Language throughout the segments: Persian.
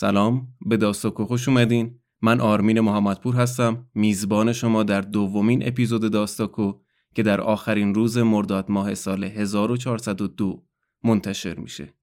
سلام به داستاکو خوش اومدین. من آرمین محمدپور هستم. میزبان شما در دومین اپیزود داستاکو که در آخرین روز مرداد ماه سال 1402 منتشر میشه.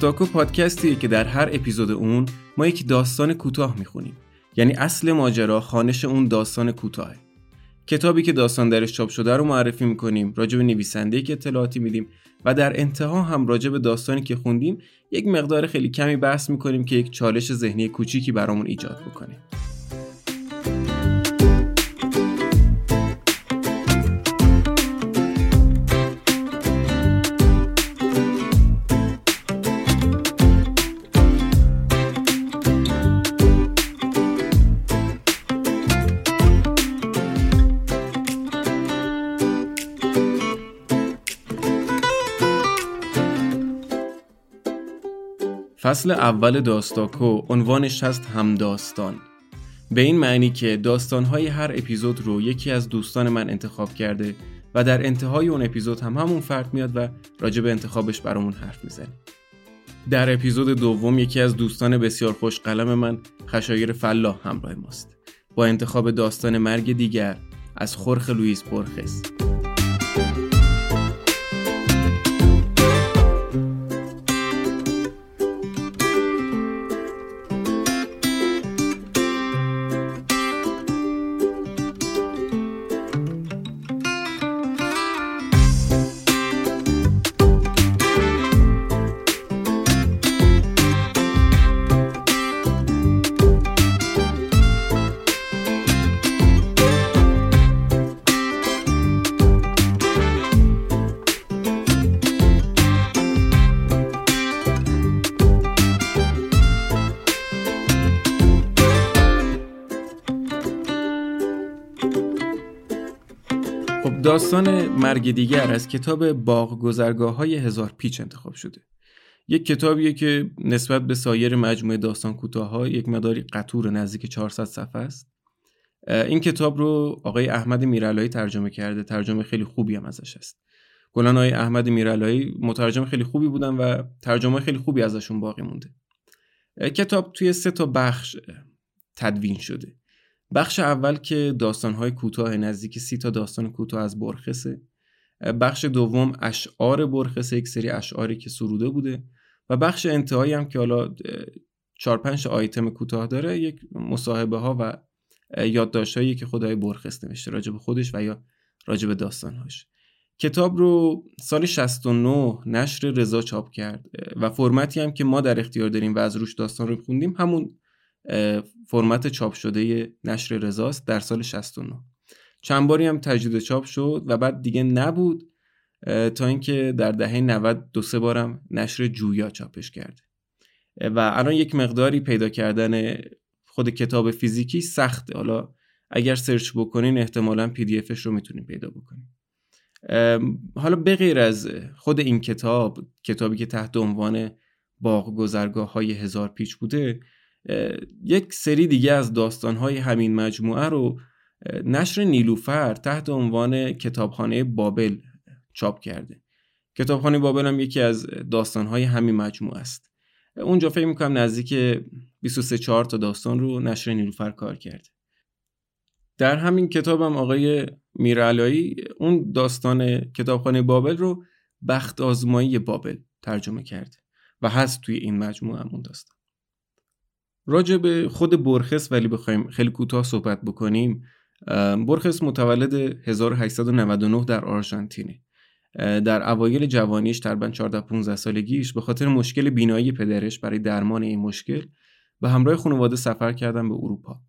داستاکو پادکستیه که در هر اپیزود اون ما یک داستان کوتاه می‌خونیم. یعنی اصل ماجرا خانش اون داستان کوتاهه. کتابی که داستان درش چاپ شده رو معرفی می‌کنیم راجع به نویسنده که اطلاعاتی میدیم و در انتها هم راجع به داستانی که خوندیم یک مقدار خیلی کمی بحث می‌کنیم که یک چالش ذهنی کوچیکی برامون ایجاد بکنه. فصل اول داستاکو عنوانش هست همداستان به این معنی که داستانهای هر اپیزود رو یکی از دوستان من انتخاب کرده و در انتهای اون اپیزود هم همون فرد میاد و راجع به انتخابش برامون حرف می‌زنه. در اپیزود دوم یکی از دوستان بسیار خوش قلم من خشایر فلاح همراه ماست. با انتخاب داستان مرگ دیگر از خورخ لوئیس برخس داستان مرگ دیگر از کتاب باغ گذرگاه های هزار پیچ انتخاب شده. یک کتابیه که نسبت به سایر مجموعه داستان کوتاه یک مداری قطور نزدیک 400 صفحه است. این کتاب رو آقای احمد میرالایی ترجمه کرده. ترجمه خیلی خوبی هم ازش است گلان آقای احمد میرالایی مترجم خیلی خوبی بودن و ترجمه خیلی خوبی ازشون باقی مونده. کتاب توی سه تا بخش تدوین شده. بخش اول که داستانهای کوتاه نزدیک سی تا داستان کوتاه از برخسه بخش دوم اشعار برخسه یک سری اشعاری که سروده بوده. و بخش انتهایی هم که حالا چهار پنج آیتم کوتاه داره یک مصاحبه ها و یادداشتهایی که خدای برخس نوشته راجع به خودش و یا راجع به داستانهاش. کتاب رو سال 69 نشر رضا چاپ کرد. و فرمتی هم که ما در اختیار داریم و از روش داستان رو خوندیم همون فرمت چاپ شده نشر رضاست در سال 69 چند باری هم تجدید چاپ شد و بعد دیگه نبود تا اینکه در دهه 90 دو سه بارم نشر جویا چاپش کرده. و الان یک مقداری پیدا کردن خود کتاب فیزیکی سخته. حالا اگر search بکنین احتمالا PDF ش رو می‌تونین پیدا بکنین. حالا به غیر از خود این کتاب کتابی که تحت عنوان باغ گذرگاه های هزار پیچ بوده یک سری دیگه از داستانهای همین مجموعه رو نشر نیلوفر تحت عنوان کتابخانه بابل چاپ کرده. کتابخانه بابل هم یکی از داستانهای همین مجموعه است. اونجا فکر می‌کنم نزدیک 23 4 تا داستان رو نشر نیلوفر کار کرده. در همین کتابم آقای میرعلایی اون داستان کتابخانه بابل رو بخت آزمایی بابل ترجمه کرده و هست توی این مجموعه همون داستان. راجع به خود برخس ولی بخوایم خیلی کوتاه صحبت بکنیم برخس متولد 1899 در آرژانتینه. در اوایل جوانیش تقریبا 14 15 سالگیش به خاطر مشکل بینایی پدرش برای درمان این مشکل به همراه خانواده سفر کردن به اروپا.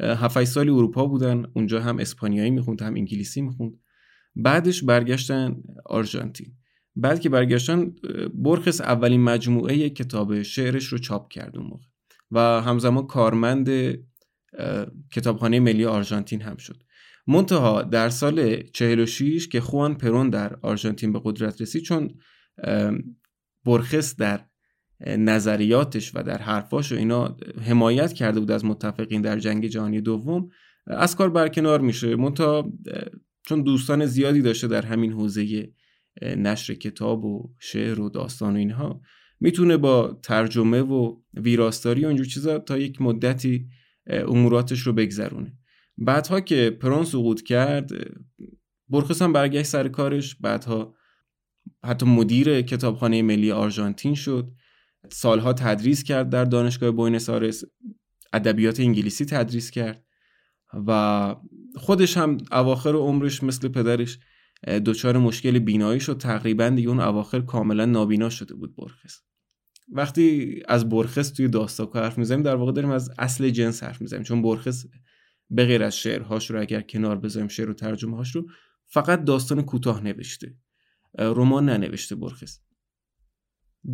7 سالی اروپا بودن اونجا هم اسپانیایی می‌خوند هم انگلیسی می‌خوند. بعدش برگشتن آرژانتین. بعد که برگشتن برخس اولین مجموعه کتاب شعرش رو چاپ کرد اون موقع. و همزمان کارمند کتابخانه ملی آرژانتین هم شد. منتها در سال 46 که خوان پرون در آرژانتین به قدرت رسید چون برخس در نظریاتش و در حرفاش و اینا حمایت کرده بود از متفقین در جنگ جهانی دوم از کار برکنار میشه. منتها چون دوستان زیادی داشته در همین حوزه نشر کتاب و شعر و داستان و اینها می‌تونه با ترجمه و ویراستاری و چیزا تا یک مدتی اموراتش رو بگذرونه. بعدها که پرون سقوط کرد بورخس هم برگشت سر کارش. بعدها حتی مدیر کتابخانه ملی آرژانتین شد. سالها تدریس کرد در دانشگاه بوینس آرس ادبیات انگلیسی تدریس کرد و خودش هم اواخر عمرش مثل پدرش دچار مشکل بینایی شد. تقریبا دیگه اون اواخر کاملا نابینا شده بود بورخس. وقتی از بورخس توی داستاکو حرف می‌زنیم در واقع داریم از اصل جنس حرف می‌زنیم. چون بورخس به غیر از شعرهاش رو اگر کنار بذاریم شعر و ترجمه هاش رو فقط داستان کوتاه نوشته. رمان ننوشته برخص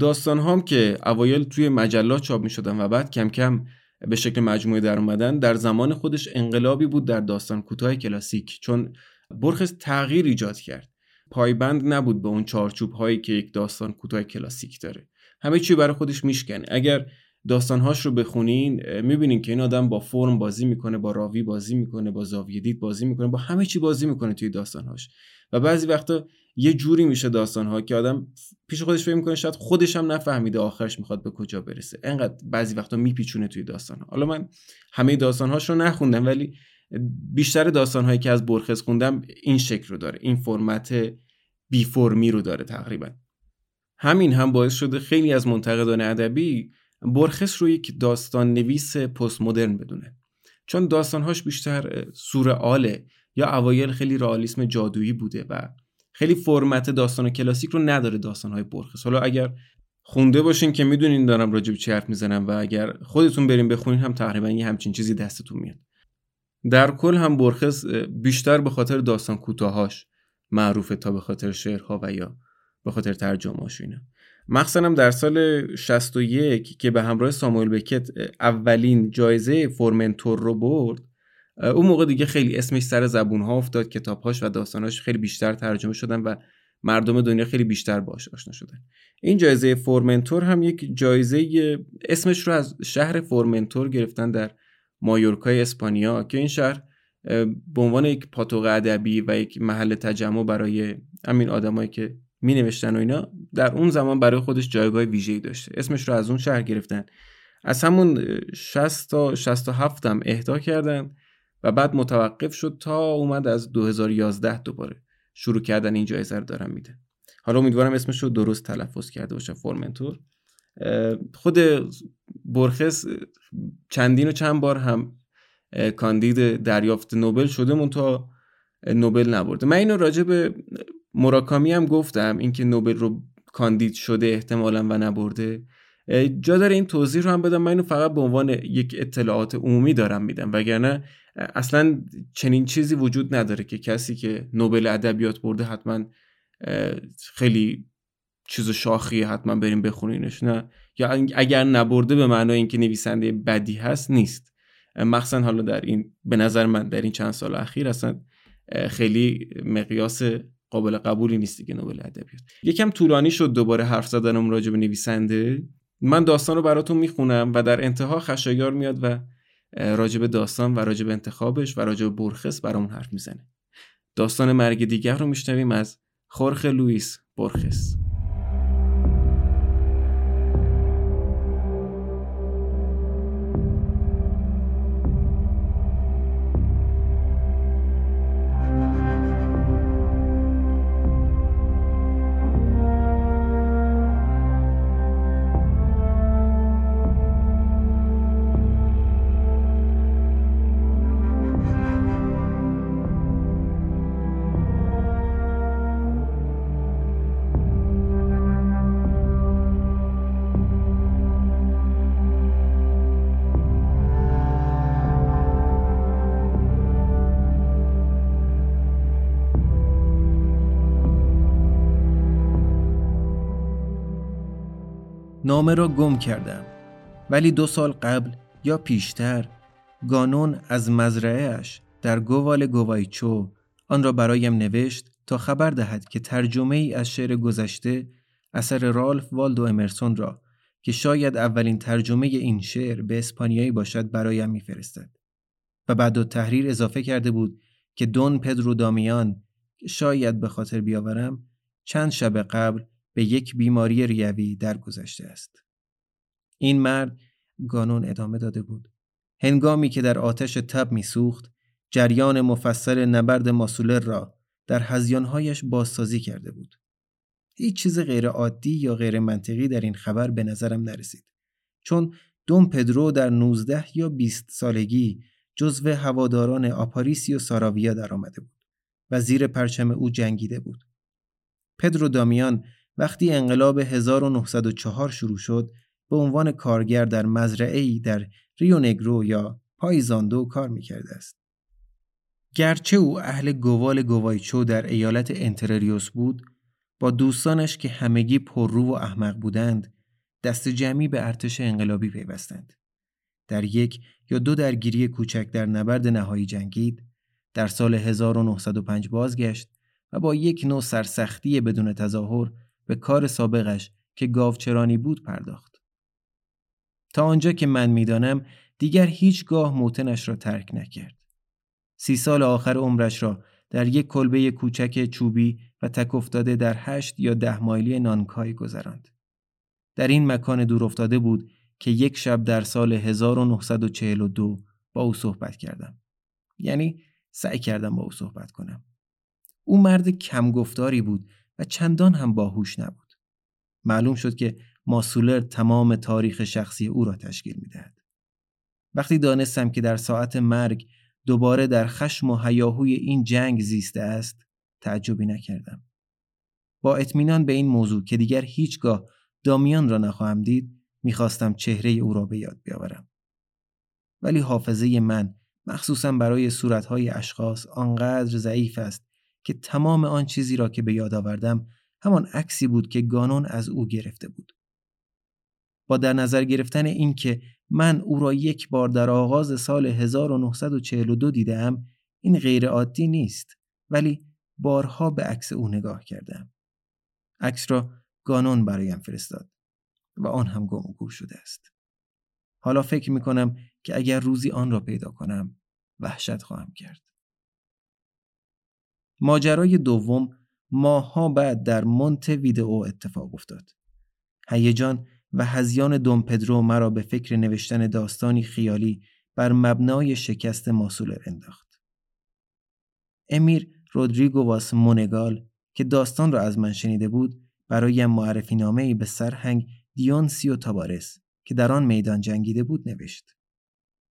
داستان هم که اوایل توی مجلات چاپ می شدن و بعد کم کم به شکل مجموعه در اومدن در زمان خودش انقلابی بود در داستان کوتاه کلاسیک. چون برخص تغییر ایجاد کرد. پایبند نبود به اون چارچوب هایی که یک داستان کوتاه کلاسیک داره. همه چی برای خودش میشکنه. اگر داستانهاش رو بخونین می‌بینین که این آدم با فرم بازی می‌کنه با راوی بازی می‌کنه با زاویه دید بازی می‌کنه با همه چی بازی می‌کنه توی داستانهاش. و بعضی وقتا یه جوری میشه داستانها که آدم پیش خودش فکر می‌کنه شاید خودش هم نفهمیده آخرش می‌خواد به کجا برسه. انقدر بعضی وقتا میپیچونه توی داستان حالا من همه داستانهاش رو نخوندم ولی بیشتر داستانهایی که از برخز خوندم این شکل رو داره. این فرمت بی فرمی رو داره تقریبا. همین هم باعث شده خیلی از منتقدان ادبی برخس رو یک داستان نویس پست مدرن بدونه چون داستانهاش بیشتر سورئاله یا اوایل خیلی رئالیسم جادویی بوده و خیلی فرمت داستان کلاسیک رو نداره داستانهای برخس حالا اگر خونده باشین که می‌دونین دارم راجع به چی حرف می‌زنم و اگر خودتون بریم بخونین هم تقریبا یه همچین چیزی دستتون میاد. در کل هم برخس بیشتر به خاطر داستان کوتاهاش معروفه تا به خاطر شعرها و یا به خاطر ترجمه‌هاش اینا. مخصوصا در سال 61 که به همراه ساموئل بکت اولین جایزه فورمنتور رو برد اون موقع دیگه خیلی اسمش سر زبون ها افتاد کتابهاش و داستاناش خیلی بیشتر ترجمه شدن و مردم دنیا خیلی بیشتر باش آشنا شدن. این جایزه فورمنتور هم یک جایزه اسمش رو از شهر فورمنتور گرفتن در مایورکای اسپانیا که این شهر به عنوان یک پاتوق ادبی و یک محل تجمع برای همین آدمایی که می نوشتن و اینا در اون زمان برای خودش جایگاه ویژه‌ای داشته. اسمش رو از اون شهر گرفتن. از همون 60 تا 67 هم اهدا کردن و بعد متوقف شد تا اومد از 2011 دوباره شروع کردن این جایزه رو دارن میده. حالا امیدوارم اسمش رو درست تلفظ کرده باشه فورمنتور. خود برخس چندین و چند بار هم کاندید دریافت نوبل شده مون تا نوبل نبرده. من اینو راجع به مراکامی هم گفتم اینکه نوبل رو کاندید شده احتمالا و نبرده. جا داره این توضیح رو هم بدم. من اینو فقط به عنوان یک اطلاعات عمومی دارم میدم. وگرنه اصلا چنین چیزی وجود نداره که کسی که نوبل ادبیات برده حتما خیلی چیز شاخی حتما بریم بخونینش. نه. یا اگر نبرده به معنای اینکه نویسنده بدی هست نیست. مخصوصا حالا در این به نظر من در این چند سال اخیر اصلا خیلی مقیاس قابل قبولی نیست دیگه نوبل ادبیات. یکم طولانی شد دوباره حرف زدنم راجع به نویسنده. من داستان رو براتون می‌خونم و در انتها خشایار میاد و راجع به داستان و راجع به انتخابش و راجع به برخس برامون حرف می‌زنه. داستان مرگ دیگر رو میشنویم از خورخ لوئیس برخس نامه را گم کردم. ولی دو سال قبل یا پیشتر گانون از مزرعهش در گوال گوایچو آن را برایم نوشت تا خبر دهد که ترجمه ای از شعر گذشته اثر رالف والدو امرسون را که شاید اولین ترجمه این شعر به اسپانیایی باشد برایم میفرستد. و بعد تحریر اضافه کرده بود که دون پدرو دامیان شاید به خاطر بیاورم چند شب قبل به یک بیماری ریوی درگذشته است. این مرد گانون ادامه داده بود. هنگامی که در آتش تب میسوخت جریان مفصل نبرد ماسولر را در هزیانهایش بازسازی کرده بود. هیچ چیز غیر عادی یا غیر منطقی در این خبر به نظرم نرسید. چون دوم پدرو در 19 یا 20 سالگی جزو هواداران آپاریسی و ساراویا درآمده بود و زیر پرچم او جنگیده بود. پدرو دامیان وقتی انقلاب 1904 شروع شد به عنوان کارگر در مزرعه‌ای در ریو نگرو یا پایزاندو کار می‌کرده است. گرچه او اهل گوال گوایچو در ایالت انترریوس بود، با دوستانش که همگی پررو و احمق بودند، دست جمعی به ارتش انقلابی پیوستند. در یک یا دو درگیری کوچک در نبرد نهایی جنگید، در سال 1905 بازگشت و با یک نوع سرسختی بدون تظاهر به کار سابقش که گاوچرانی بود پرداخت. تا آنجا که من می‌دانم دیگر هیچگاه موتنش را ترک نکرد. سی سال آخر عمرش را در یک کلبه کوچک چوبی و تک افتاده در هشت یا ده مایلی نانکای گذراند. در این مکان دور افتاده بود که یک شب در سال 1942 با او صحبت کردم. یعنی سعی کردم با او صحبت کنم. او مرد کم گفتاری بود و چندان هم باهوش نبود. معلوم شد که ماسولر تمام تاریخ شخصی او را تشکیل می‌دهد. وقتی دانستم که در ساعت مرگ دوباره در خشم و هیاهوی این جنگ زیسته است تعجبی نکردم. با اطمینان به این موضوع که دیگر هیچگاه دامیان را نخواهم دید می‌خواستم چهره او را به یاد بیاورم. ولی حافظه من مخصوصا برای صورتهای اشخاص آنقدر ضعیف است که تمام آن چیزی را که به یاد آوردم همان عکسی بود که گانون از او گرفته بود. با در نظر گرفتن این که من او را یک بار در آغاز سال 1942 دیدم این غیر عادی نیست ولی بارها به عکس او نگاه کردم. عکس را گانون برایم فرستاد و آن هم گم گور شده است. حالا فکر می کنم که اگر روزی آن را پیدا کنم وحشت خواهم کرد. ماجرای دوم ماهها بعد در مونت ویدئو اتفاق افتاد. هیجان و هزیان دوم پدرو مرا به فکر نوشتن داستانی خیالی بر مبنای شکست ماسولر انداخت. امیر رودریگو واس مونگال که داستان را از من شنیده بود برای معرفی نامه ای به سرهنگ دیونسیو تابارس که در آن میدان جنگیده بود نوشت.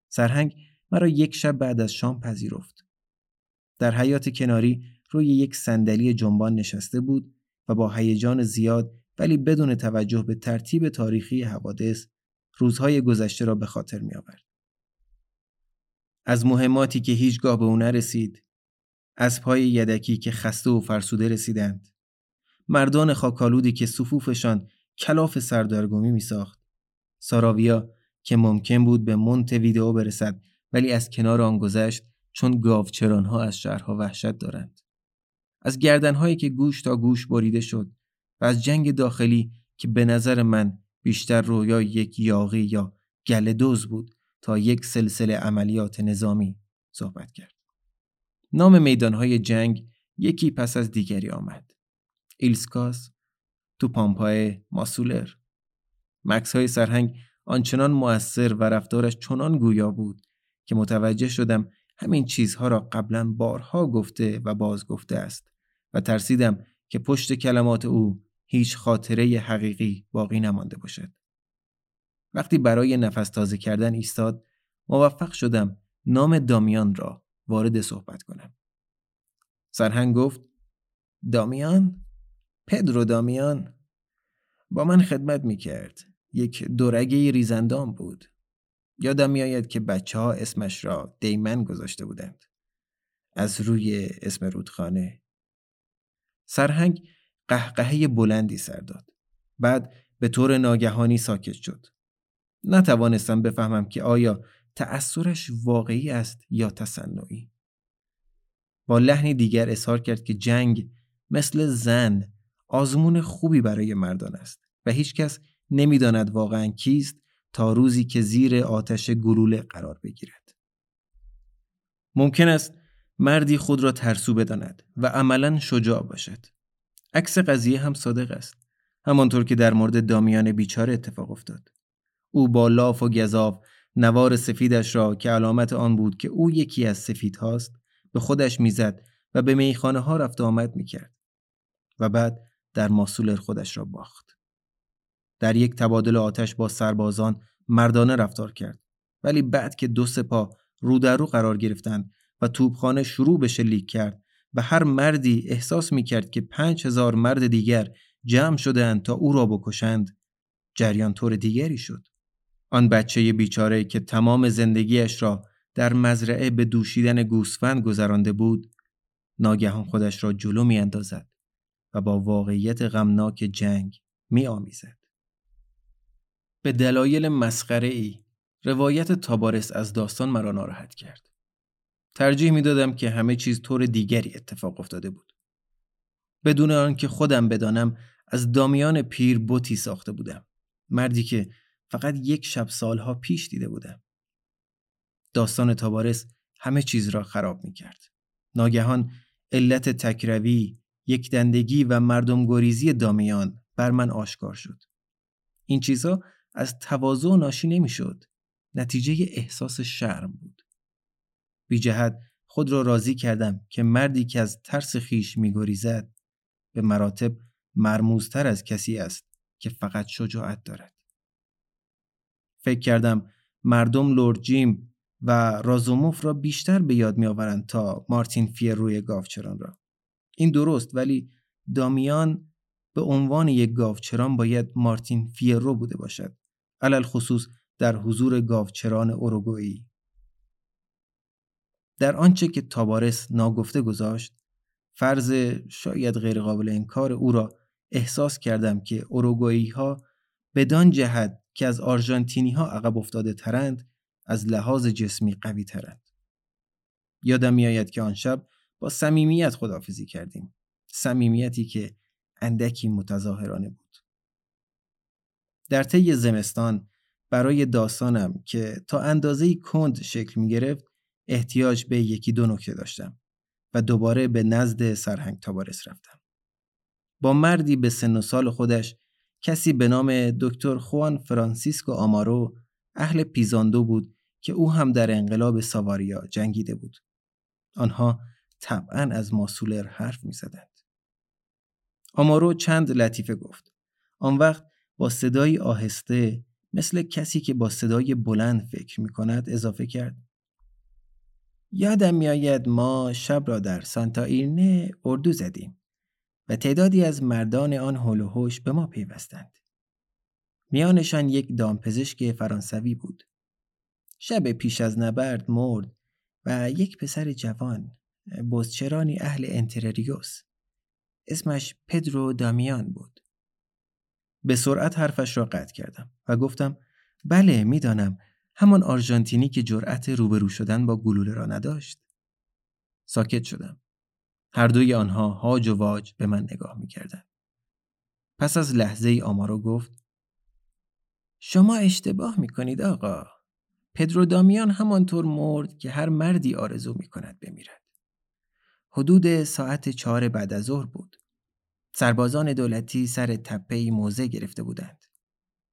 سرهنگ مرا یک شب بعد از شام پذیرفت. در حیات کناری روی یک صندلی جنبان نشسته بود و با هیجان زیاد ولی بدون توجه به ترتیب تاریخی حوادث روزهای گذشته را به خاطر می آورد. از مهماتی که هیچگاه به او نرسید از پای یدکی که خسته و فرسوده رسیدند مردان خاکالودی که صفوفشان کلاف سردرگمی می ساخت ساراویا که ممکن بود به مونت ویدئو برسد ولی از کنار آن گذشت چون گاوچرانها از شهرها وحشت دارند از گردنهایی که گوش تا گوش بریده شد و از جنگ داخلی که به نظر من بیشتر رویای یک یاقی یا گله دوز بود تا یک سلسله عملیات نظامی صحبت کرد. نام میدانهای جنگ یکی پس از دیگری آمد. ایلسکاس، تو پامپای ماسولر. مکس های سرهنگ آنچنان مؤثر و رفتارش چنان گویا بود که متوجه شدم همین چیزها را قبلا بارها گفته و باز گفته است و ترسیدم که پشت کلمات او هیچ خاطره حقیقی باقی نمانده باشد. وقتی برای نفس تازه کردن ایستاد موفق شدم نام دامیان را وارد صحبت کنم. سرهنگ گفت دامیان؟ پدرو دامیان؟ با من خدمت می کرد. یک دورگه ریزندام بود. یادم میآید که بچه ها اسمش را دیمن گذاشته بودند. از روی اسم رودخانه. سرهنگ قهقهه بلندی سر داد. بعد به طور ناگهانی ساکت شد. نتوانستم بفهمم که آیا تأثیرش واقعی است یا تصنعی. با لحنی دیگر اظهار کرد که جنگ مثل زن آزمون خوبی برای مردان است و هیچکس نمی‌داند واقعا کیست تا روزی که زیر آتش گلوله قرار بگیرد. ممکن است مردی خود را ترسو بداند و عملا شجاع باشد. عکس قضیه هم صادق است. همانطور که در مورد دامیان بیچاره اتفاق افتاد. او با لاف و گذاف نوار سفیدش را که علامت آن بود که او یکی از سفید هاست به خودش می‌زد و به میخانه ها رفت آمد می‌کرد و بعد در ماسولر خودش را باخت. در یک تبادل آتش با سربازان مردانه رفتار کرد ولی بعد که دو سپاه رو در رو قرار گرفتند توپخانه شروع به شلیک کرد و هر مردی احساس می کرد که پنج هزار مرد دیگر جمع شدند تا او را بکشند جریان طور دیگری شد آن بچه بیچاره که تمام زندگیش را در مزرعه به دوشیدن گوسفند گذرانده بود ناگهان خودش را جلو می اندازد و با واقعیت غمناک جنگ می آمیزد. به دلایل مسخره ای روایت تابارس از داستان مرا ناراحت کرد. ترجیح می دادم که همه چیز طور دیگری اتفاق افتاده بود. بدون آنکه خودم بدانم از دامیان پیر بوتی ساخته بودم. مردی که فقط یک شب سالها پیش دیده بودم. داستان تابارس همه چیز را خراب می کرد. ناگهان علت تکروی، یک دندگی و مردم گریزی دامیان بر من آشکار شد. این چیزها از تواضع ناشی نمی‌شد. نتیجه احساس شرم بود. بی جهت خود را راضی کردم که مردی که از ترس خیش میگریزد به مراتب مرموزتر از کسی است که فقط شجاعت دارد. فکر کردم مردم لورد جیم و رازوموف را بیشتر به یاد میآورند تا مارتین فیر روی گاوچران را. این درست ولی دامیان به عنوان یک گاوچران باید مارتین فیرو بوده باشد. علل خصوص در حضور گاوچران اوروگویی. در آنچه که تابارس ناگفته گذاشت فرض شاید غیرقابل انکار او را احساس کردم که اوروگویی ها بدان جهت که از آرژانتینی ها عقب افتاده ترند از لحاظ جسمی قوی ترند. یادم میآید که آن شب با صمیمیت خدافزی کردیم. صمیمیتی که اندکی متظاهرانه بود. در طی زمستان برای داستانم که تا اندازه کند شکل می گرفت احتیاج به یکی دو نکته داشتم و دوباره به نزد سرهنگ تابارس رفتم. با مردی به سن و سال خودش کسی به نام دکتر خوان فرانسیسکو آمارو اهل پیزاندو بود که او هم در انقلاب ساواریا جنگیده بود. آنها طبعا از ماسولر حرف می زدند. آمارو چند لطیفه گفت. آن وقت با صدایی آهسته مثل کسی که با صدای بلند فکر می کند اضافه کرد. یادم میآید ما شب را در سانتا ایرنه اردو زدیم و تعدادی از مردان آن هول به ما پیوستند. میانشان یک دامپزشک فرانسوی بود. شب پیش از نبرد مرد و یک پسر جوان بزچرانی اهل انترریوس اسمش پدرو دامیان بود. به سرعت حرفش را قطع کردم و گفتم بله می‌دانم همان آرژانتینی که جرأت روبرو شدن با گلوله را نداشت. ساکت شدم. هر دوی آنها هاج و واج به من نگاه می‌کردند. پس از لحظه ای آمارو گفت شما اشتباه می‌کنید آقا. پدرو دامیان همانطور مرد که هر مردی آرزو می‌کند بمیرد. حدود ساعت چهار بعد از ظهر بود. سربازان دولتی سر تپه موزه گرفته بودند.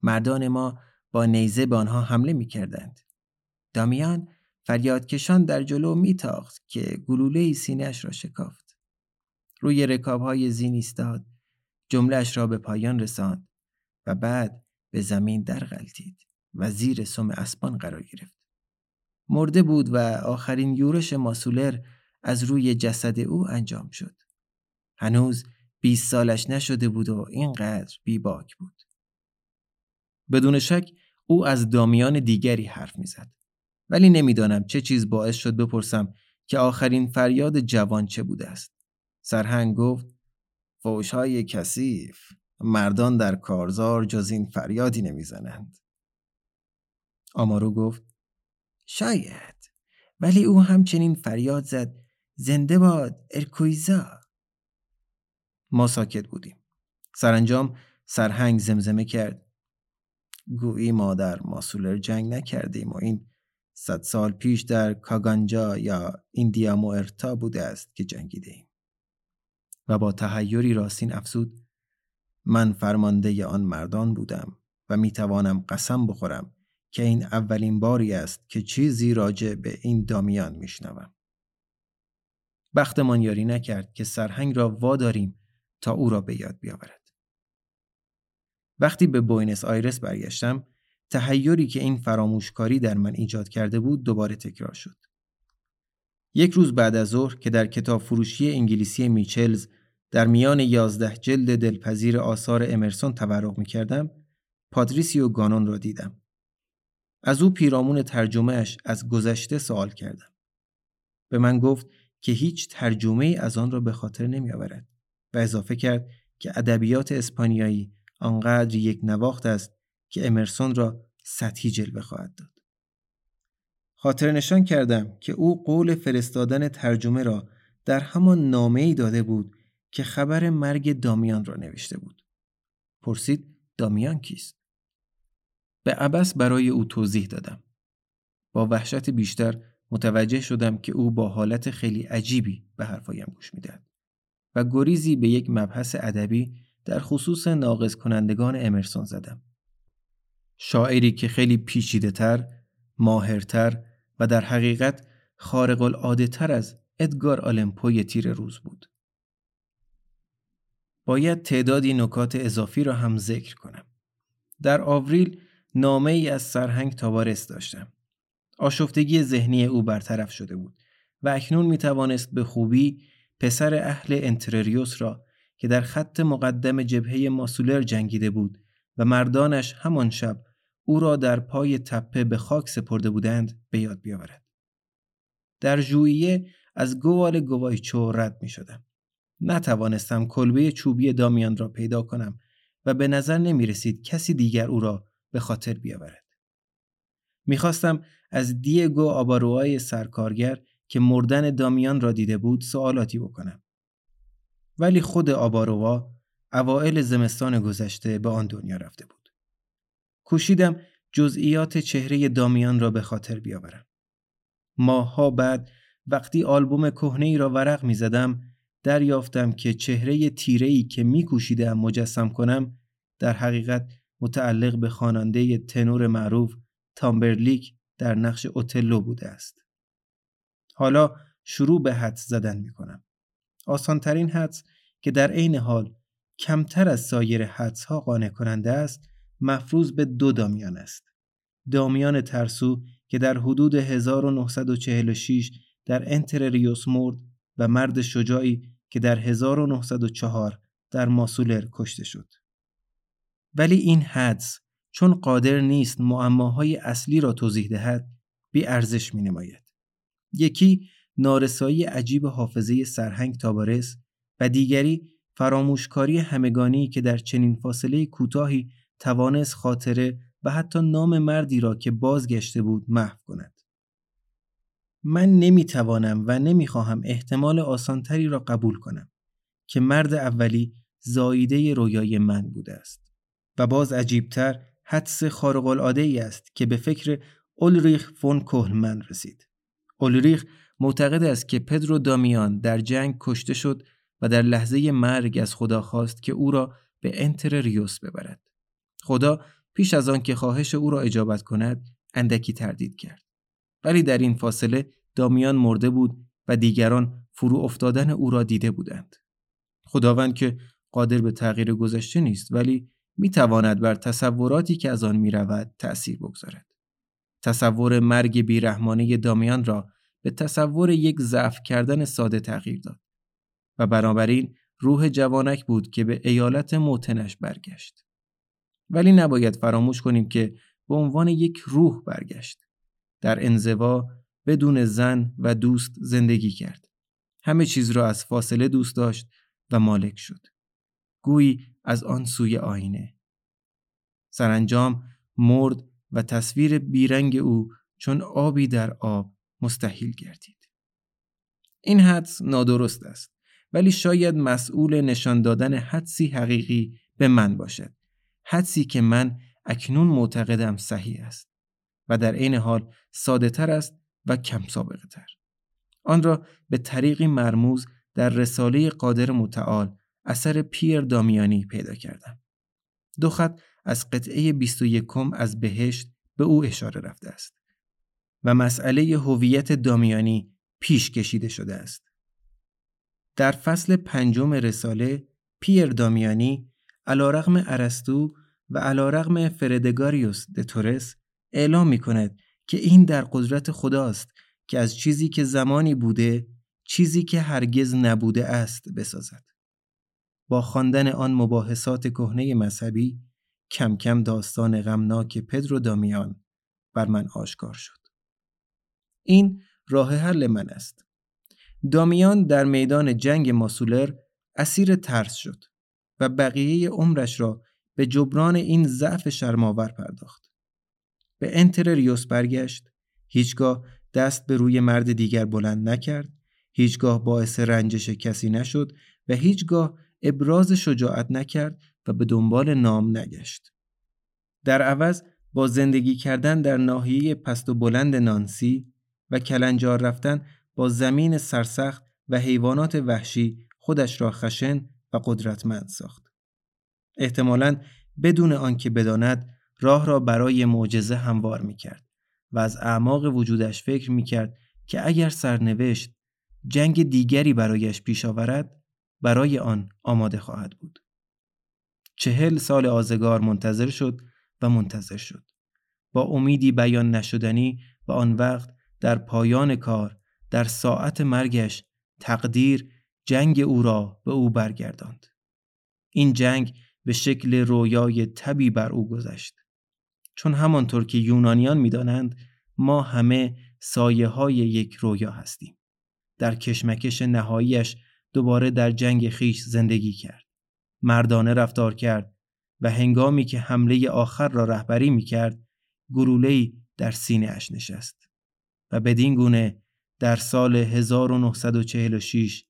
مردان ما با نیزه به آنها حمله می کردند. دامیان فریادکشان در جلو میتاخت که گلوله سینهش را شکافت. روی رکابهای زین ایستاد جملهش را به پایان رساند و بعد به زمین در غلطید و زیر سم اسبان قرار گرفت. مرده بود و آخرین یورش ماسولر از روی جسد او انجام شد. هنوز 20 سالش نشده بود و اینقدر بیباک بود. بدون شک او از دامیان دیگری حرف می‌زد. ولی نمی‌دانم چه چیز باعث شد بپرسم که آخرین فریاد جوان چه بوده است. سرهنگ گفت فوش های کثیف. مردان در کارزار جز این فریادی نمی‌زنند. آمارو گفت شاید. ولی او همچنین فریاد زد. زنده باد ارکویزا. ما ساکت بودیم. سرانجام سرهنگ زمزمه کرد. گویی ما در ماسولر جنگ نکردیم و این صد سال پیش در کاگانجا یا ایندیا موئرتا بوده است که جنگیده ایم. و با تحیری راستین افزود من فرمانده آن مردان بودم و می توانم قسم بخورم که این اولین باری است که چیزی راجع به این دامیان میشنوم. بختمان یاری نکرد که سرهنگ را واداریم تا او را به یاد بیاورد. وقتی به بوینس آیرس برگشتم تحیری که این فراموشکاری در من ایجاد کرده بود دوباره تکرار شد. یک روز بعد از ظهر که در کتاب فروشی انگلیسی میچلز در میان یازده جلد دلپذیر آثار امرسون تورق می کردم پاتریسیو گانون را دیدم. از او پیرامون ترجمه‌ش از گذشته سوال کردم. به من گفت که هیچ ترجمه از آن را به خاطر نمی آورد و اضافه کرد که ادبیات اسپانیایی آنقدر یک نواخت است که امرسون را سطحی جلوه خواهد داد. خاطر نشان کردم که او قول فرستادن ترجمه را در همان نامه ای داده بود که خبر مرگ دامیان را نوشته بود. پرسید دامیان کیست؟ به عبس برای او توضیح دادم. با وحشت بیشتر متوجه شدم که او با حالت خیلی عجیبی به حرفایم گوش می‌دهد و گریزی به یک مبحث ادبی در خصوص ناقص کنندگان امرسون زدم. شاعری که خیلی پیچیده تر، ماهرتر و در حقیقت خارق العاده تر از ادگار آلمپوی تیر روز بود. باید تعدادی نکات اضافی را هم ذکر کنم. در آوریل نامه ای از سرهنگ تابارس داشتم. آشفتگی ذهنی او برطرف شده بود و اکنون می توانست به خوبی پسر اهل انترریوس را که در خط مقدم جبهه ماسولر جنگیده بود و مردانش همان شب او را در پای تپه به خاک سپرده بودند به یاد بیاورد. در ژوئیه از گوال گوایچو رد می شدم. نتوانستم کلبه چوبی دامیان را پیدا کنم و به نظر نمی رسید کسی دیگر او را به خاطر بیاورد. می‌خواستم از دیگو آباروهای سرکارگر که مردن دامیان را دیده بود سوالاتی بکنم. ولی خود آباروا اوائل زمستان گذشته به آن دنیا رفته بود. کوشیدم جزئیات چهره دامیان را به خاطر بیاورم. ماهها بعد وقتی آلبوم کهنه ای را ورق می زدم دریافتم که چهره تیره ای که می کوشیدم مجسم کنم در حقیقت متعلق به خواننده تنور معروف تامبرلیک در نقش اوتلو بوده است. حالا شروع به حدس زدن می کنم. آسانترین حدس که در عین حال کمتر از سایر حدس ها قانع کننده است مفروض به دو دامیان است. دامیان ترسو که در حدود 1946 در انترریوس مرد و مرد شجاعی که در 1904 در ماسولر کشته شد. ولی این حدس چون قادر نیست معماهای اصلی را توضیح دهد بی ارزش می نماید. یکی نارسایی عجیب حافظه سرهنگ تابارس و دیگری فراموشکاری همگانی که در چنین فاصله کوتاهی توانست خاطره و حتی نام مردی را که بازگشته بود محو کند. من نمی‌توانم و نمی‌خواهم احتمال آسانتری را قبول کنم که مرد اولی زاییده رویای من بوده است و باز عجیبتر حدس خارق العاده ای است که به فکر اولریخ فون کوهلمن رسید. اولریخ معتقد است که پدرو دامیان در جنگ کشته شد و در لحظه مرگ از خدا خواست که او را به انتر ریوس ببرد. خدا پیش از آن که خواهش او را اجابت کند اندکی تردید کرد. ولی در این فاصله دامیان مرده بود و دیگران فرو افتادن او را دیده بودند. خداوند که قادر به تغییر گذشته نیست ولی می تواند بر تصوراتی که از آن می رود تأثیر بگذارد. تصور مرگ بیرحمانه دامیان را به تصور یک ضعف کردن ساده تغییر داد و بنابراین روح جوانک بود که به ایالت موتنش برگشت. ولی نباید فراموش کنیم که به عنوان یک روح برگشت. در انزوا بدون زن و دوست زندگی کرد. همه چیز را از فاصله دوست داشت و مالک شد. گویی از آن سوی آینه سرانجام مرد و تصویر بیرنگ او چون آبی در آب مستحیل گردید این حدس نادرست است ولی شاید مسئول نشان دادن حدسی حقیقی به من باشد حدسی که من اکنون معتقدم صحیح است و در عین حال ساده تر است و کم سابقه تر. آن را به طریقی مرموز در رساله قادر متعال اثر پیر دامیانی پیدا کردم. دو خط از قطعه 21 از بهشت به او اشاره رفته است و مسئله هویت دامیانی پیش کشیده شده است. در فصل پنجم رساله پیر دامیانی علیرغم ارسطو و علیرغم فردگاریوس د تورس اعلام می کند که این در قدرت خداست که از چیزی که زمانی بوده چیزی که هرگز نبوده است بسازد. با خواندن آن مباحثات کهنه مذهبی کم کم داستان غمناک پدرو دامیان بر من آشکار شد. این راه حل من است. دامیان در میدان جنگ ماسولر اسیر ترس شد و بقیه عمرش را به جبران این ضعف شرماور پرداخت. به انترریوس برگشت هیچگاه دست به روی مرد دیگر بلند نکرد هیچگاه باعث رنجش کسی نشد و هیچگاه ابراز شجاعت نکرد و به دنبال نام نگشت در عوض با زندگی کردن در ناحیه پست و بلند نانسی و کلنجار رفتن با زمین سرسخت و حیوانات وحشی خودش را خشن و قدرتمند ساخت. احتمالاً بدون آنکه بداند راه را برای معجزه هموار می کرد و از اعماق وجودش فکر می کرد که اگر سرنوشت جنگ دیگری برایش پیش آورد برای آن آماده خواهد بود. چهل سال آزگار منتظر شد و منتظر شد. با امیدی بیان نشدنی و آن وقت در پایان کار در ساعت مرگش تقدیر جنگ او را به او برگرداند. این جنگ به شکل رویای تبی بر او گذشت. چون همانطور که یونانیان می‌دانند ما همه سایه های یک رویا هستیم. در کشمکش نهاییش دوباره در جنگ خیش زندگی کرد. مردانه رفتار کرد و هنگامی که حمله آخر را رهبری می کرد گلوله‌ای در سینه اش نشست و بدین گونه در سال 1946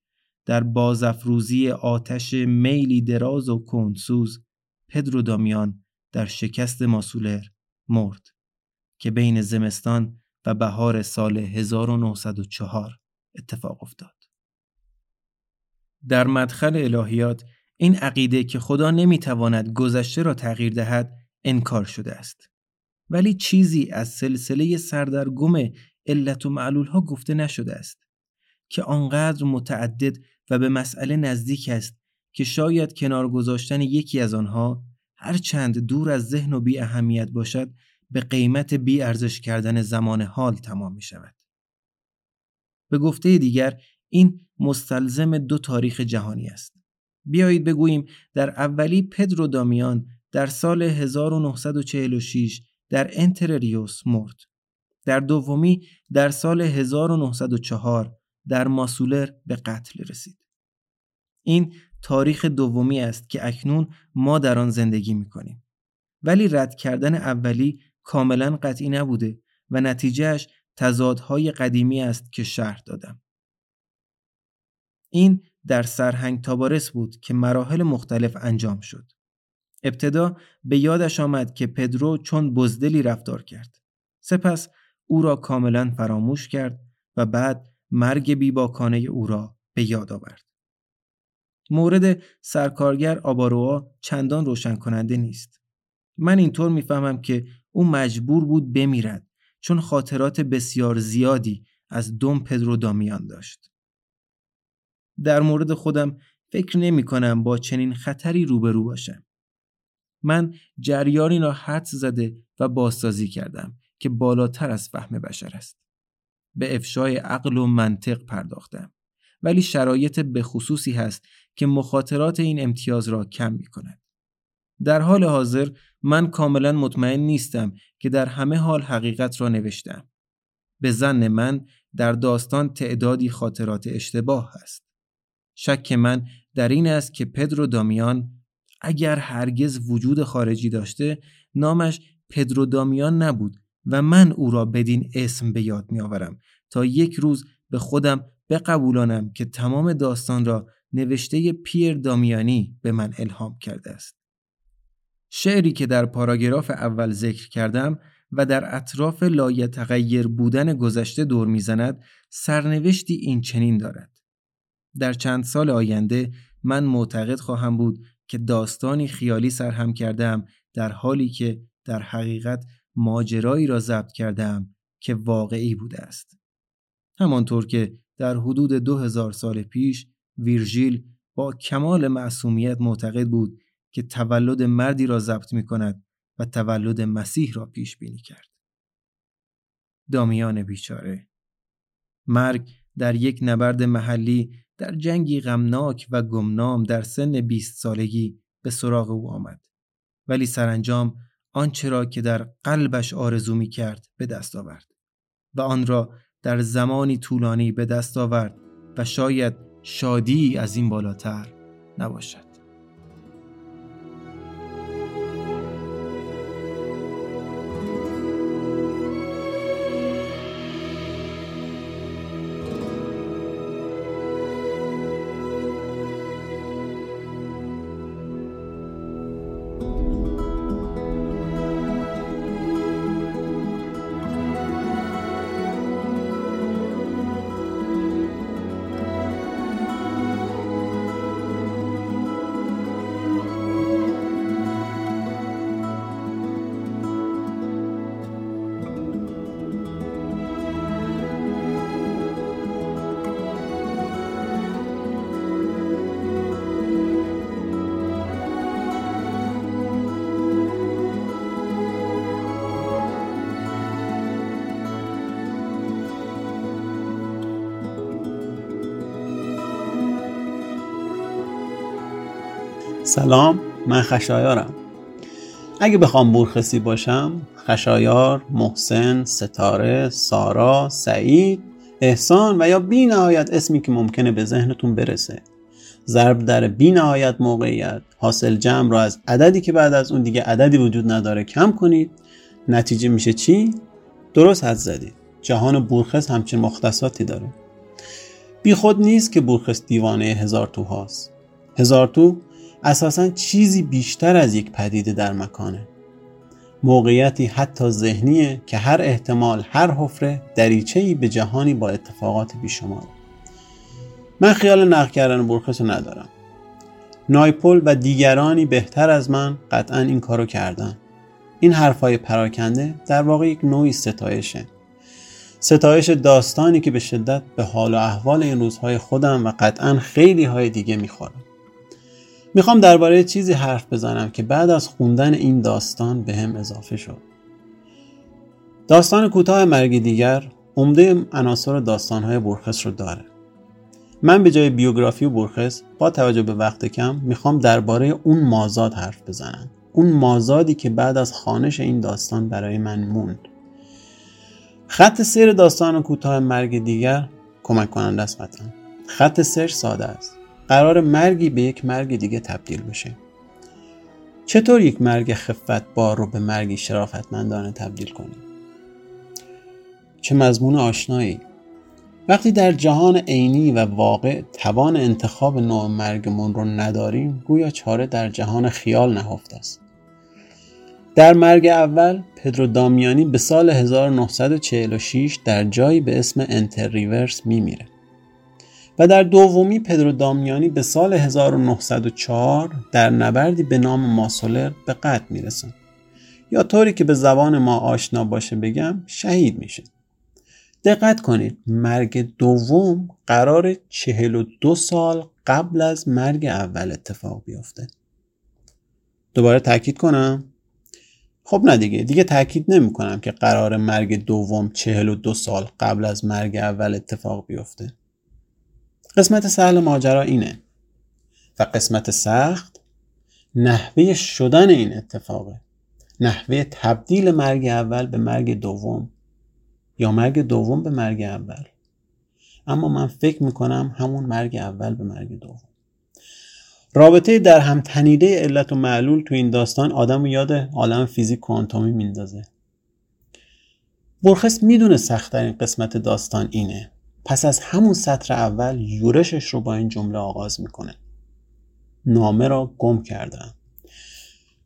در بازافروزی آتش میلی دراز و کندسوز پدرو دامیان در شکست ماسولر مرد که بین زمستان و بهار سال 1904 اتفاق افتاد. در مدخل الهیات این عقیده که خدا نمی‌تواند گذشته را تغییر دهد انکار شده است. ولی چیزی از سلسله سردرگم علت و معلول ها گفته نشده است که آنقدر متعدد و به مسئله نزدیک است که شاید کنار گذاشتن یکی از آنها هر چند دور از ذهن و بی اهمیت باشد به قیمت بی ارزش کردن زمان حال تمام می شود. به گفته دیگر این مستلزم دو تاریخ جهانی است. بیایید بگوییم در اولی پدرو دامیان در سال 1946 در انترریوس مرد. در دومی در سال 1904 در ماسولر به قتل رسید. این تاریخ دومی است که اکنون ما در آن زندگی می کنیم. ولی رد کردن اولی کاملا قطعی نبوده و نتیجهش تضادهای قدیمی است که شرح دادم. این در سرهنگ تابارس بود که مراحل مختلف انجام شد. ابتدا به یادش آمد که پدرو چون بزدلی رفتار کرد. سپس او را کاملا فراموش کرد و بعد مرگ بیباکانه او را به یاد آورد. مورد سرکارگر آباروا چندان روشن کننده نیست. من اینطور می‌فهمم که او مجبور بود بمیرد چون خاطرات بسیار زیادی از دوم پدرو دامیان داشت. در مورد خودم فکر نمی کنم با چنین خطری روبرو باشم. من جریانی را حد زده و بازسازی کردم که بالاتر از فهم بشر است. به افشای عقل و منطق پرداختم. ولی شرایط به خصوصی هست که مخاطرات این امتیاز را کم می کند. در حال حاضر من کاملا مطمئن نیستم که در همه حال حقیقت را نوشتم. به زن من در داستان تعدادی خاطرات اشتباه هست. شک من در این است که پدرو دامیان اگر هرگز وجود خارجی داشته نامش پدرو دامیان نبود و من او را بدین اسم به یاد میآورم تا یک روز به خودم بقبولانم که تمام داستان را نوشته پیر دامیانی به من الهام کرده است. شعری که در پاراگراف اول ذکر کردم و در اطراف لایتغیر بودن گذشته دور می‌زند سرنوشتی این چنین دارد. در چند سال آینده من معتقد خواهم بود که داستانی خیالی سرهم کردم در حالی که در حقیقت ماجرایی را ضبط کردم که واقعی بوده است. همانطور که در حدود دو هزار سال پیش ویرژیل با کمال معصومیت معتقد بود که تولد مردی را ضبط می کند و تولد مسیح را پیش بینی کرد. دامیان بیچاره مرگ در یک نبرد محلی در جنگی غمناک و گمنام در سن 20 سالگی به سراغ او آمد ولی سرانجام آنچه را که در قلبش آرزو می کرد به دست آورد و آن را در زمانی طولانی به دست آورد و شاید شادی از این بالاتر نباشد. سلام من خشایارم. اگه بخوام بورخسی باشم خشایار، محسن، ستاره، سارا، سعید، احسان و یا بی نهایت اسمی که ممکنه به ذهنتون برسه. ضرب در بی نهایت موقعیت حاصل جمع را از عددی که بعد از اون دیگه عددی وجود نداره کم کنید. نتیجه میشه چی؟ درست حد زدید جهان بورخس همچین مختصاتی داره. بی خود نیست که بورخس دیوانه هزار تو هاست. هزار تو اساسا چیزی بیشتر از یک پدیده در مکانه. موقعیتی حتی ذهنیه که هر احتمال هر حفره دریچه‌ای به جهانی با اتفاقات بیشمار من خیال نقل کردن برخص رو ندارم. نایپل و دیگرانی بهتر از من قطعا این کارو کردن. این حرفای پراکنده در واقع یک نوعی ستایشه. ستایش داستانی که به شدت به حال و احوال این روزهای خودم و قطعا خیلی های دیگه می‌خورم می‌خوام درباره چیزی حرف بزنم که بعد از خوندن این داستان به هم اضافه شد. داستان کوتاه مرگ دیگر عمده عناصر داستانهای برخس رو داره. من به جای بیوگرافی برخس با توجه به وقت کم می‌خوام درباره اون مازاد حرف بزنم. اون مازادی که بعد از خانش این داستان برای من موند. خط سیر داستان کوتاه مرگ دیگر کمک کننده است خط سیر ساده است. قرار مرگی به یک مرگ دیگه تبدیل بشه. چطور یک مرگ خفت بار رو به مرگی شرافتمندانه تبدیل کنیم؟ چه مضمون آشنایی. وقتی در جهان عینی و واقع توان انتخاب نوع مرگمون رو نداریم گویا چاره در جهان خیال نهفته است. در مرگ اول پدرو دامیانی به سال 1946 در جایی به اسم انتر ریورس میمیره. و در دومی پدرو دامیانی به سال 1904 در نبردی به نام ماسولر به قتل می‌رسه یا طوری که به زبان ما آشنا باشه بگم شهید میشه دقت کنید مرگ دوم قرار 42 سال قبل از مرگ اول اتفاق بیفته. دوباره تاکید کنم؟ خب نه دیگه دیگه تاکید نمی کنم که قرار مرگ دوم 42 سال قبل از مرگ اول اتفاق بیفته. قسمت سهل ماجرا اینه و قسمت سخت نحوه شدن این اتفاقه. نحوه تبدیل مرگ اول به مرگ دوم یا مرگ دوم به مرگ اول. اما من فکر می‌کنم همون مرگ اول به مرگ دوم. رابطه در هم تنیده علت و معلول تو این داستان آدم یاد عالم فیزیک کوانتومی میندازه. برخس می‌دونه سختترین قسمت داستان اینه. پس از همون سطر اول یورشش رو با این جمله آغاز می‌کنه. نامه را گم کردم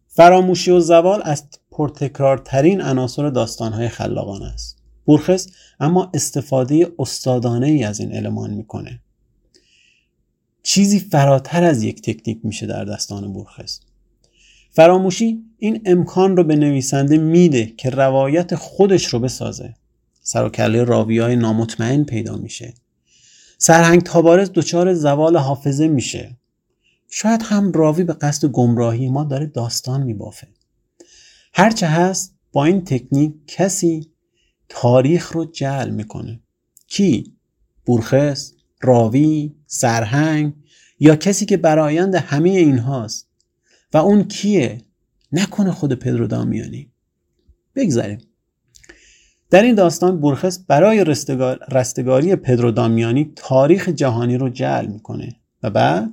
فراموشی و زوال از پرتکرارترین عناصر داستانهای خلاقان است. بورخس اما استفاده استادانه ای از این المان می‌کنه. چیزی فراتر از یک تکنیک میشه در داستان بورخس. فراموشی این امکان رو به نویسنده میده که روایت خودش رو بسازه. سر و کله راوی های نامطمئن پیدا میشه سرهنگ تابارز دچار زوال حافظه میشه شاید هم راوی به قصد گمراهی ما داره داستان میبافه هرچه هست با این تکنیک کسی تاریخ رو جعل می‌کنه کی؟ بورخس؟ راوی؟ سرهنگ؟ یا کسی که برایند همه اینهاست و اون کیه؟ نکنه خود پدرو دامیانی بگذاریم در این داستان بورخس برای رستگاری پدرو دامیانی تاریخ جهانی رو جعل می‌کنه و بعد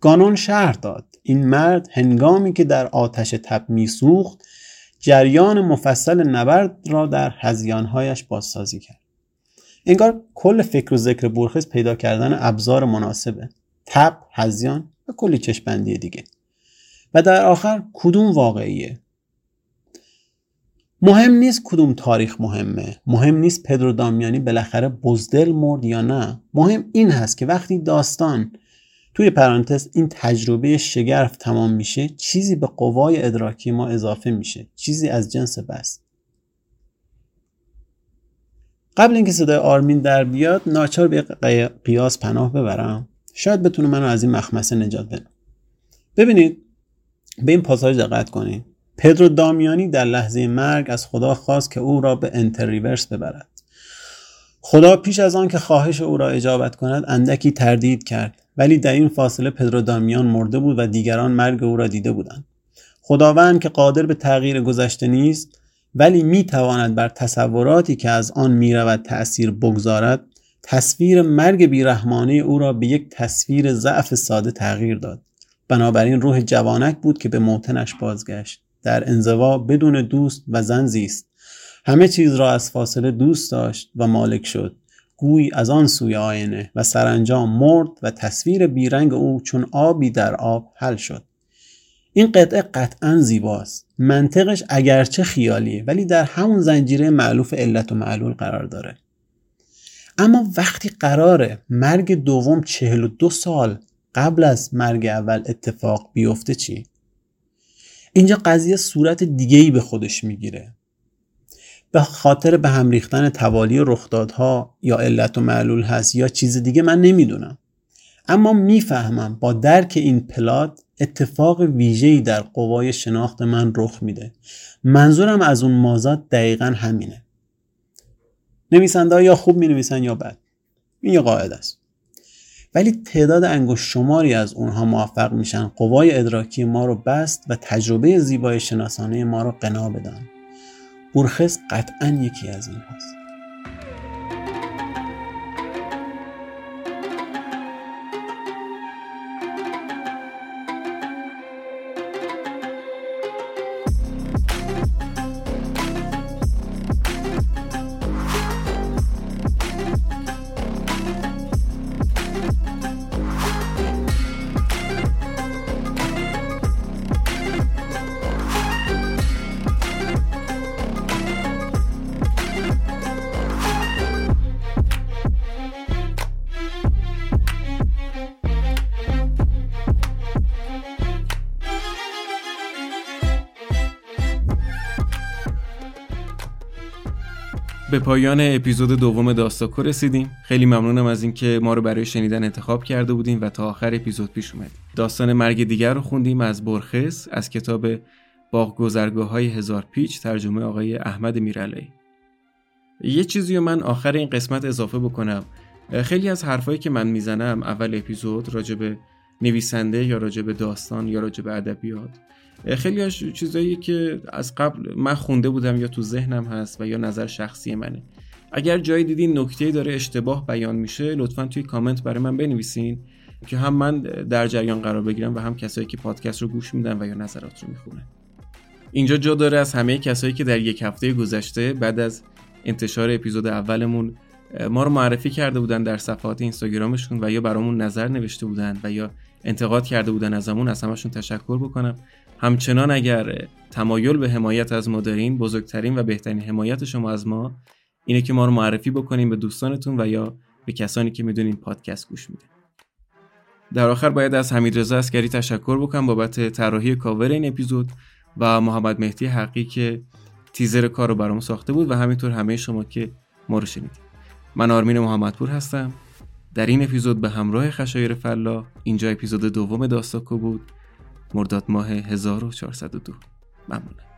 گانون شهر داد. این مرد هنگامی که در آتش تب میسوخت جریان مفصل نبرد را در هزیانهایش بازسازی کرد. انگار کل فکر و ذکر بورخس پیدا کردن ابزار مناسبه. تب هزیان و کلی چشپندی دیگه. و در آخر کدوم واقعیه؟ مهم نیست کدوم تاریخ مهمه. مهم نیست پدرو دامیانی بالاخره بزدل مرد یا نه. مهم این هست که وقتی داستان توی پرانتز این تجربه شگرف تمام میشه چیزی به قوای ادراکی ما اضافه میشه. چیزی از جنس بست قبل اینکه صدای آرمین در بیاد ناچار به قیاس پناه ببرم. شاید بتونه منو از این مخمسه نجات بده. ببینید به این پاساژ دقت کنید. پدرو دامیانی در لحظه مرگ از خدا خواست که او را به انتر ریورس ببرد. خدا پیش از آن که خواهش او را اجابت کند اندکی تردید کرد. ولی در این فاصله پدرو دامیان مرده بود و دیگران مرگ او را دیده بودند. خداوند که قادر به تغییر گذشته نیست ولی می تواند بر تصوراتی که از آن می رود تأثیر بگذارد تصویر مرگ بیرحمانه او را به یک تصویر ضعف ساده تغییر داد. بنابراین روح جوانک بود که به موتنش بازگشت. در انزوا بدون دوست و زن زیست. همه چیز را از فاصله دوست داشت و مالک شد. گوی از آن سوی آینه و سرانجام مرد و تصویر بیرنگ او چون آبی در آب حل شد. این قطعه قطعا زیباست. منطقش اگرچه خیالیه ولی در همون زنجیره معلوف علت و معلول قرار داره. اما وقتی قراره مرگ دوم چهل و دو سال قبل از مرگ اول اتفاق بیفته چی؟ اینجا قضیه صورت دیگه ای به خودش می‌گیره. به خاطر به هم ریختن توالی رخدادها یا علت و معلول هست یا چیز دیگه من نمی‌دونم. اما می‌فهمم با درک این پلات اتفاق ویژه‌ای در قوای شناخت من رخ میده. منظورم از اون مازاد دقیقا همینه. نویسنده یا خوب می نویسن یا بد. این یه قاعده است. ولی تعداد انگشت شماری از اونها موفق میشن قوای ادراکی ما رو بست و تجربه زیبای شناسانه ما رو قنا بدن بورخس قطعا یکی از این هست. به پایان اپیزود دوم داستاکو رسیدیم. خیلی ممنونم از اینکه ما رو برای شنیدن انتخاب کرده بودیم و تا آخر اپیزود پیش اومدیم داستان مرگ دیگر رو خوندیم از برخس از کتاب باغ گذرگاه های هزار پیچ ترجمه آقای احمد میرعلی. یه چیزی رو من آخر این قسمت اضافه بکنم. خیلی از حرفایی که من می‌زنم اول اپیزود راجع به نویسنده یا راجع به داستان یا راجع به ادبیات. خیلی هاش چیزایی که از قبل من خونده بودم یا تو ذهنم هست و یا نظر شخصی منه. اگر جایی دیدین نکته داره اشتباه بیان میشه لطفا توی کامنت برای من بنویسین که هم من در جریان قرار بگیرم و هم کسایی که پادکست رو گوش میدن و یا نظرات رو می‌خونن. اینجا جا داره از همه کسایی که در یک هفته گذشته بعد از انتشار اپیزود اولمون ما رو معرفی کرده بودن در صفحات اینستاگرامشون و یا برامون نظر نوشته بودن و یا انتقاد کرده بودن ازمون از همشون تشکر بکنم. همچنان اگر تمایل به حمایت از ما دارین بزرگترین و بهترین حمایت شما از ما اینه که ما رو معرفی بکنیم به دوستانتون و یا به کسانی که می‌دونین پادکست گوش میده. در آخر باید از حمید رضا عسکری تشکر بکنم بابت طراحی کاور این اپیزود و محمد مهدی حقی که تیزر کار رو برام ساخته بود و همینطور همه شما که ما رو شنیدید من آرمین محمدپور هستم. در این اپیزود به همراه خشایار فلاح اینجا اپیزود دوم داستاکو بود. مرداد ماه 1402 ممنونم.